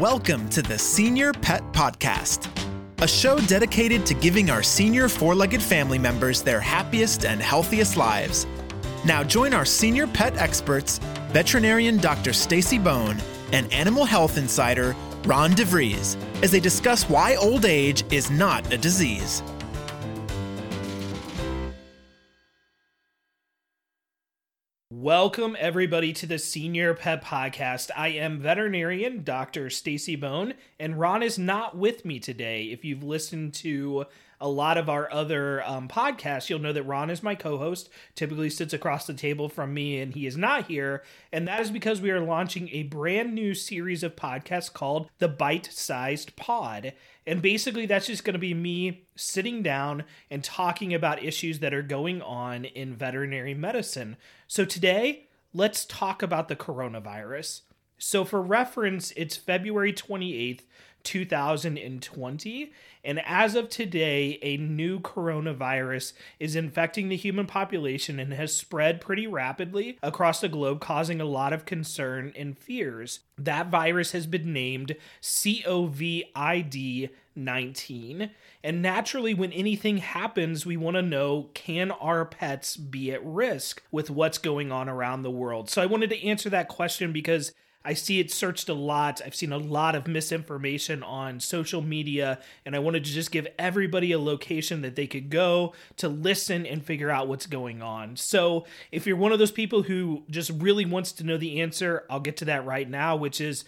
Welcome to the Senior Pet Podcast, a show dedicated to giving our senior four legged family members their happiest and healthiest lives. Now, join our senior pet experts, veterinarian Dr. Stacy Bone and animal health insider Ron DeVries, as they discuss why old age is not a disease. Welcome everybody to the Senior Pet Podcast. I am veterinarian Dr. Stacy Bone, and Ron is not with me today. If you've listened to a lot of our other um, podcasts, you'll know that Ron is my co-host. Typically sits across the table from me, and he is not here. And that is because we are launching a brand new series of podcasts called the Bite Sized Pawd. And basically, that's just going to be me sitting down and talking about issues that are going on in veterinary medicine. So today, let's talk about the coronavirus. So, for reference, it's February 28th, 2020. And as of today, a new coronavirus is infecting the human population and has spread pretty rapidly across the globe, causing a lot of concern and fears. That virus has been named COVID 19. And naturally, when anything happens, we want to know can our pets be at risk with what's going on around the world? So I wanted to answer that question because I see it searched a lot. I've seen a lot of misinformation on social media, and I wanted to just give everybody a location that they could go to listen and figure out what's going on. So, if you're one of those people who just really wants to know the answer, I'll get to that right now, which is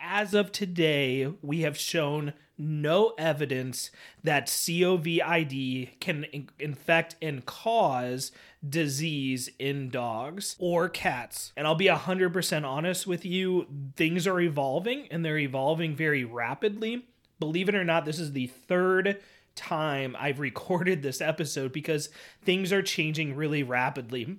as of today, we have shown no evidence that COVID can in- infect and cause disease in dogs or cats. And I'll be 100% honest with you, things are evolving and they're evolving very rapidly. Believe it or not, this is the third time I've recorded this episode because things are changing really rapidly.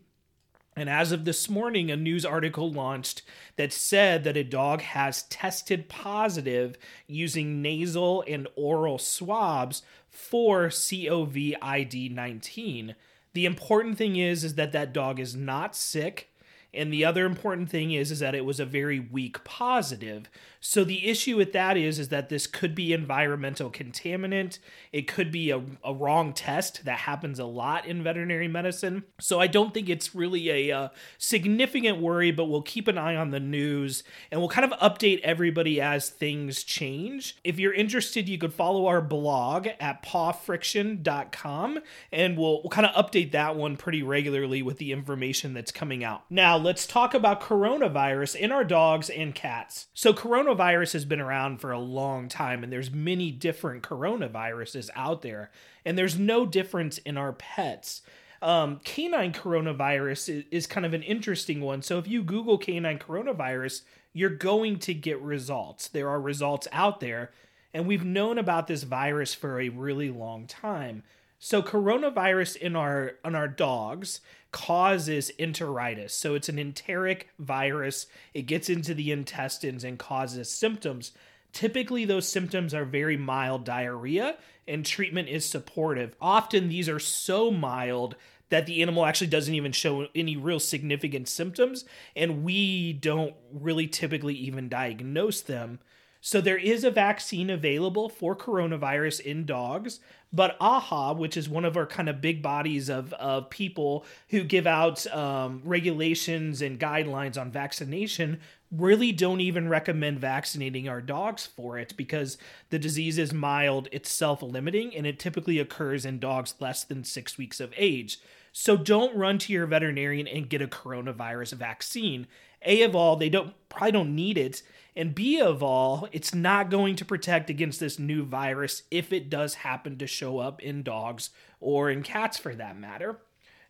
And as of this morning, a news article launched that said that a dog has tested positive using nasal and oral swabs for COVID 19. The important thing is is that that dog is not sick and the other important thing is is that it was a very weak positive. So the issue with that is is that this could be environmental contaminant. It could be a, a wrong test that happens a lot in veterinary medicine. So I don't think it's really a, a uh, significant worry, but we'll keep an eye on the news and we'll kind of update everybody as things change. If you're interested, you could follow our blog at pawfriction.com and we'll, we'll kind of update that one pretty regularly with the information that's coming out. Now, let's talk about coronavirus in our dogs and cats. So coronavirus has been around for a long time and there's many different coronaviruses out there and there's no difference in our pets. Um, canine coronavirus is, is kind of an interesting one. So if you google canine coronavirus you're going to get results. There are results out there and we've known about this virus for a really long time so coronavirus in our on our dogs causes enteritis. So it's an enteric virus. It gets into the intestines and causes symptoms. Typically those symptoms are very mild diarrhea and treatment is supportive. Often these are so mild that the animal actually doesn't even show any real significant symptoms and we don't really typically even diagnose them. So there is a vaccine available for coronavirus in dogs, but AAHA, which is one of our kind of big bodies of, of people who give out um, regulations and guidelines on vaccination, really don't even recommend vaccinating our dogs for it because the disease is mild, it's self limiting, and it typically occurs in dogs less than six weeks of age. So don't run to your veterinarian and get a coronavirus vaccine. A of all, they don't probably don't need it and B of all, it's not going to protect against this new virus if it does happen to show up in dogs or in cats for that matter.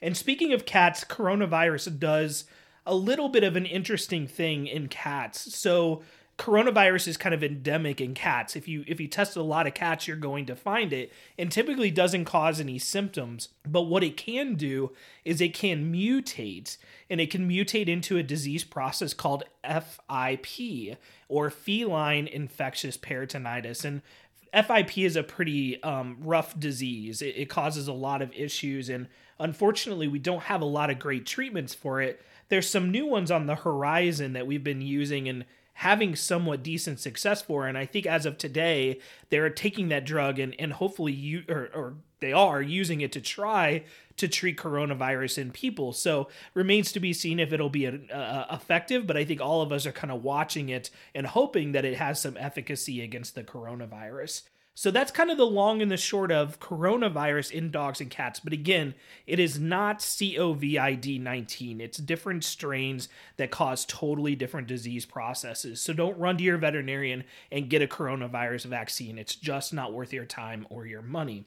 And speaking of cats, coronavirus does a little bit of an interesting thing in cats. So coronavirus is kind of endemic in cats. If you if you test a lot of cats, you're going to find it, and typically doesn't cause any symptoms. But what it can do is it can mutate, and it can mutate into a disease process called FIP or feline infectious peritonitis, and FIP is a pretty um, rough disease. It, it causes a lot of issues, and unfortunately, we don't have a lot of great treatments for it. There's some new ones on the horizon that we've been using and having somewhat decent success for. And I think as of today, they're taking that drug and, and hopefully you or, or they are using it to try to treat coronavirus in people. So remains to be seen if it'll be uh, effective. But I think all of us are kind of watching it and hoping that it has some efficacy against the coronavirus. So that's kind of the long and the short of coronavirus in dogs and cats. But again, it is not COVID 19. It's different strains that cause totally different disease processes. So don't run to your veterinarian and get a coronavirus vaccine. It's just not worth your time or your money.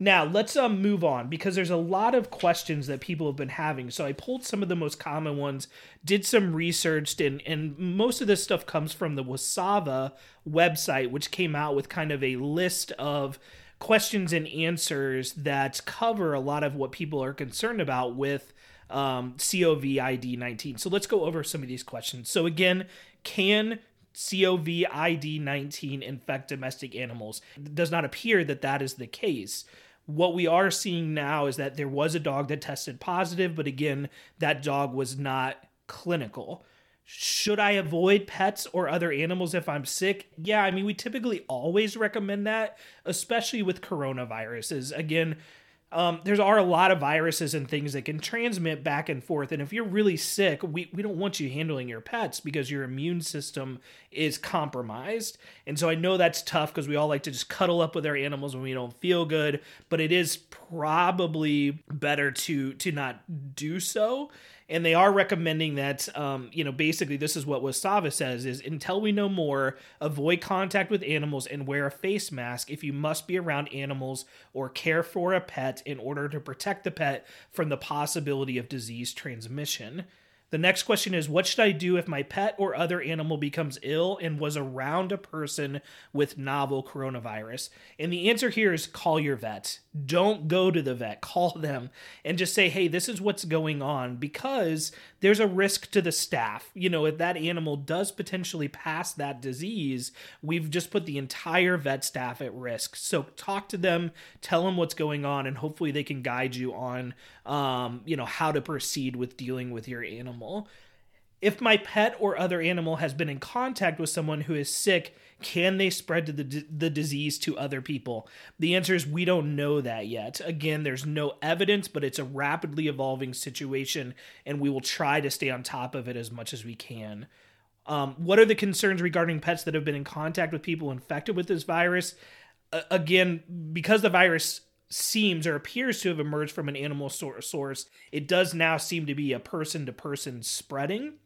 Now, let's um, move on because there's a lot of questions that people have been having. So I pulled some of the most common ones, did some research, and, and most of this stuff comes from the WSAVA website, which came out with kind of a list of questions and answers that cover a lot of what people are concerned about with um, COVID 19. So let's go over some of these questions. So, again, can COVID 19 infect domestic animals? It does not appear that that is the case. What we are seeing now is that there was a dog that tested positive, but again, that dog was not clinical. Should I avoid pets or other animals if I'm sick? Yeah, I mean, we typically always recommend that, especially with coronaviruses. Again, um, there's are a lot of viruses and things that can transmit back and forth. And if you're really sick, we, we don't want you handling your pets because your immune system is compromised. And so I know that's tough because we all like to just cuddle up with our animals when we don't feel good, but it is probably better to to not do so and they are recommending that um, you know basically this is what WSAVA says is until we know more avoid contact with animals and wear a face mask if you must be around animals or care for a pet in order to protect the pet from the possibility of disease transmission the next question is What should I do if my pet or other animal becomes ill and was around a person with novel coronavirus? And the answer here is call your vet. Don't go to the vet, call them and just say, Hey, this is what's going on because there's a risk to the staff. You know, if that animal does potentially pass that disease, we've just put the entire vet staff at risk. So talk to them, tell them what's going on, and hopefully they can guide you on, um, you know, how to proceed with dealing with your animal. If my pet or other animal has been in contact with someone who is sick, can they spread the, the disease to other people? The answer is we don't know that yet. Again, there's no evidence, but it's a rapidly evolving situation, and we will try to stay on top of it as much as we can. Um, what are the concerns regarding pets that have been in contact with people infected with this virus? Uh, again, because the virus seems or appears to have emerged from an animal source, it does now seem to be a person to person spreading,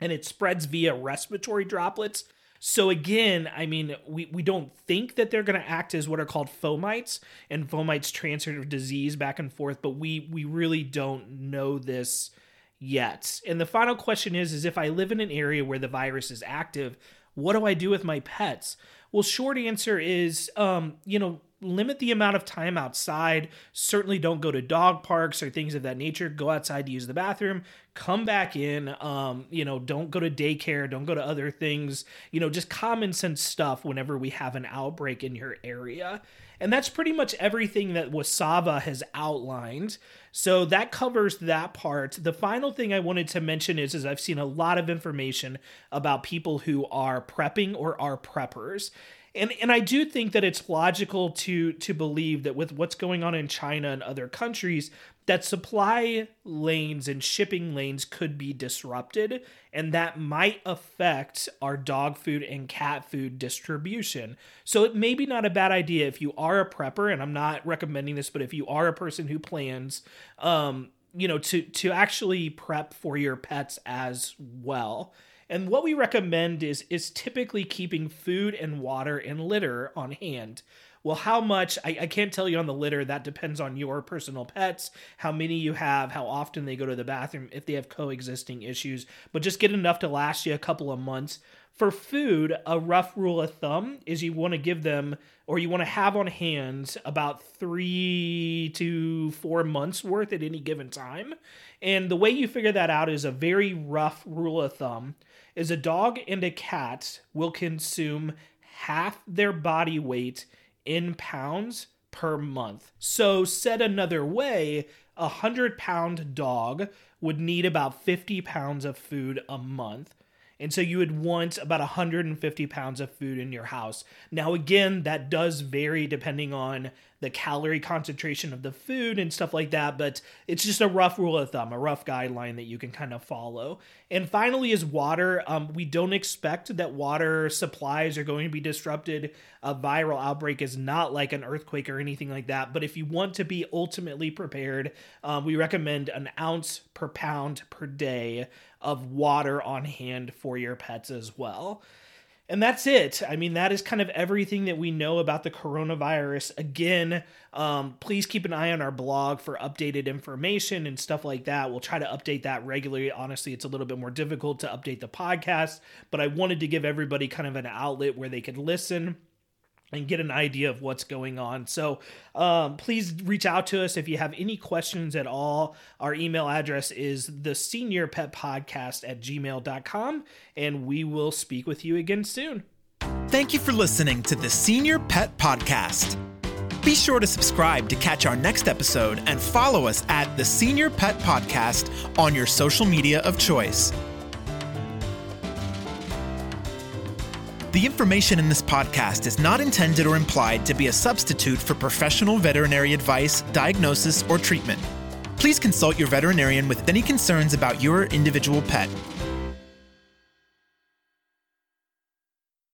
and it spreads via respiratory droplets. So again, I mean, we, we don't think that they're going to act as what are called fomites, and fomites transfer disease back and forth, but we we really don't know this yet. And the final question is: is if I live in an area where the virus is active, what do I do with my pets? Well, short answer is, um, you know, limit the amount of time outside. Certainly don't go to dog parks or things of that nature. Go outside to use the bathroom. Come back in. Um, you know, don't go to daycare. Don't go to other things. You know, just common sense stuff whenever we have an outbreak in your area. And that's pretty much everything that WSAVA has outlined. So that covers that part. The final thing I wanted to mention is, is I've seen a lot of information about people who are prepping or are preppers and and I do think that it's logical to to believe that with what's going on in China and other countries that supply lanes and shipping lanes could be disrupted and that might affect our dog food and cat food distribution. So it may be not a bad idea if you are a prepper and I'm not recommending this but if you are a person who plans um you know to to actually prep for your pets as well and what we recommend is is typically keeping food and water and litter on hand. Well, how much I, I can't tell you on the litter. That depends on your personal pets, how many you have, how often they go to the bathroom, if they have coexisting issues. But just get enough to last you a couple of months. For food, a rough rule of thumb is you want to give them or you want to have on hand about three to four months worth at any given time. And the way you figure that out is a very rough rule of thumb is a dog and a cat will consume half their body weight in pounds per month. So, said another way, a 100 pound dog would need about 50 pounds of food a month. And so you would want about 150 pounds of food in your house. Now, again, that does vary depending on the calorie concentration of the food and stuff like that, but it's just a rough rule of thumb, a rough guideline that you can kind of follow. And finally, is water. Um, we don't expect that water supplies are going to be disrupted. A viral outbreak is not like an earthquake or anything like that, but if you want to be ultimately prepared, um, we recommend an ounce per pound per day of water on hand for your pets as well. And that's it. I mean, that is kind of everything that we know about the coronavirus. Again, um, please keep an eye on our blog for updated information and stuff like that. We'll try to update that regularly. Honestly, it's a little bit more difficult to update the podcast, but I wanted to give everybody kind of an outlet where they could listen and get an idea of what's going on. So um, please reach out to us if you have any questions at all. Our email address is the senior pet podcast at gmail.com, and we will speak with you again soon. Thank you for listening to the Senior Pet Podcast. Be sure to subscribe to catch our next episode and follow us at the Senior Pet Podcast on your social media of choice. The information in this podcast is not intended or implied to be a substitute for professional veterinary advice, diagnosis, or treatment. Please consult your veterinarian with any concerns about your individual pet.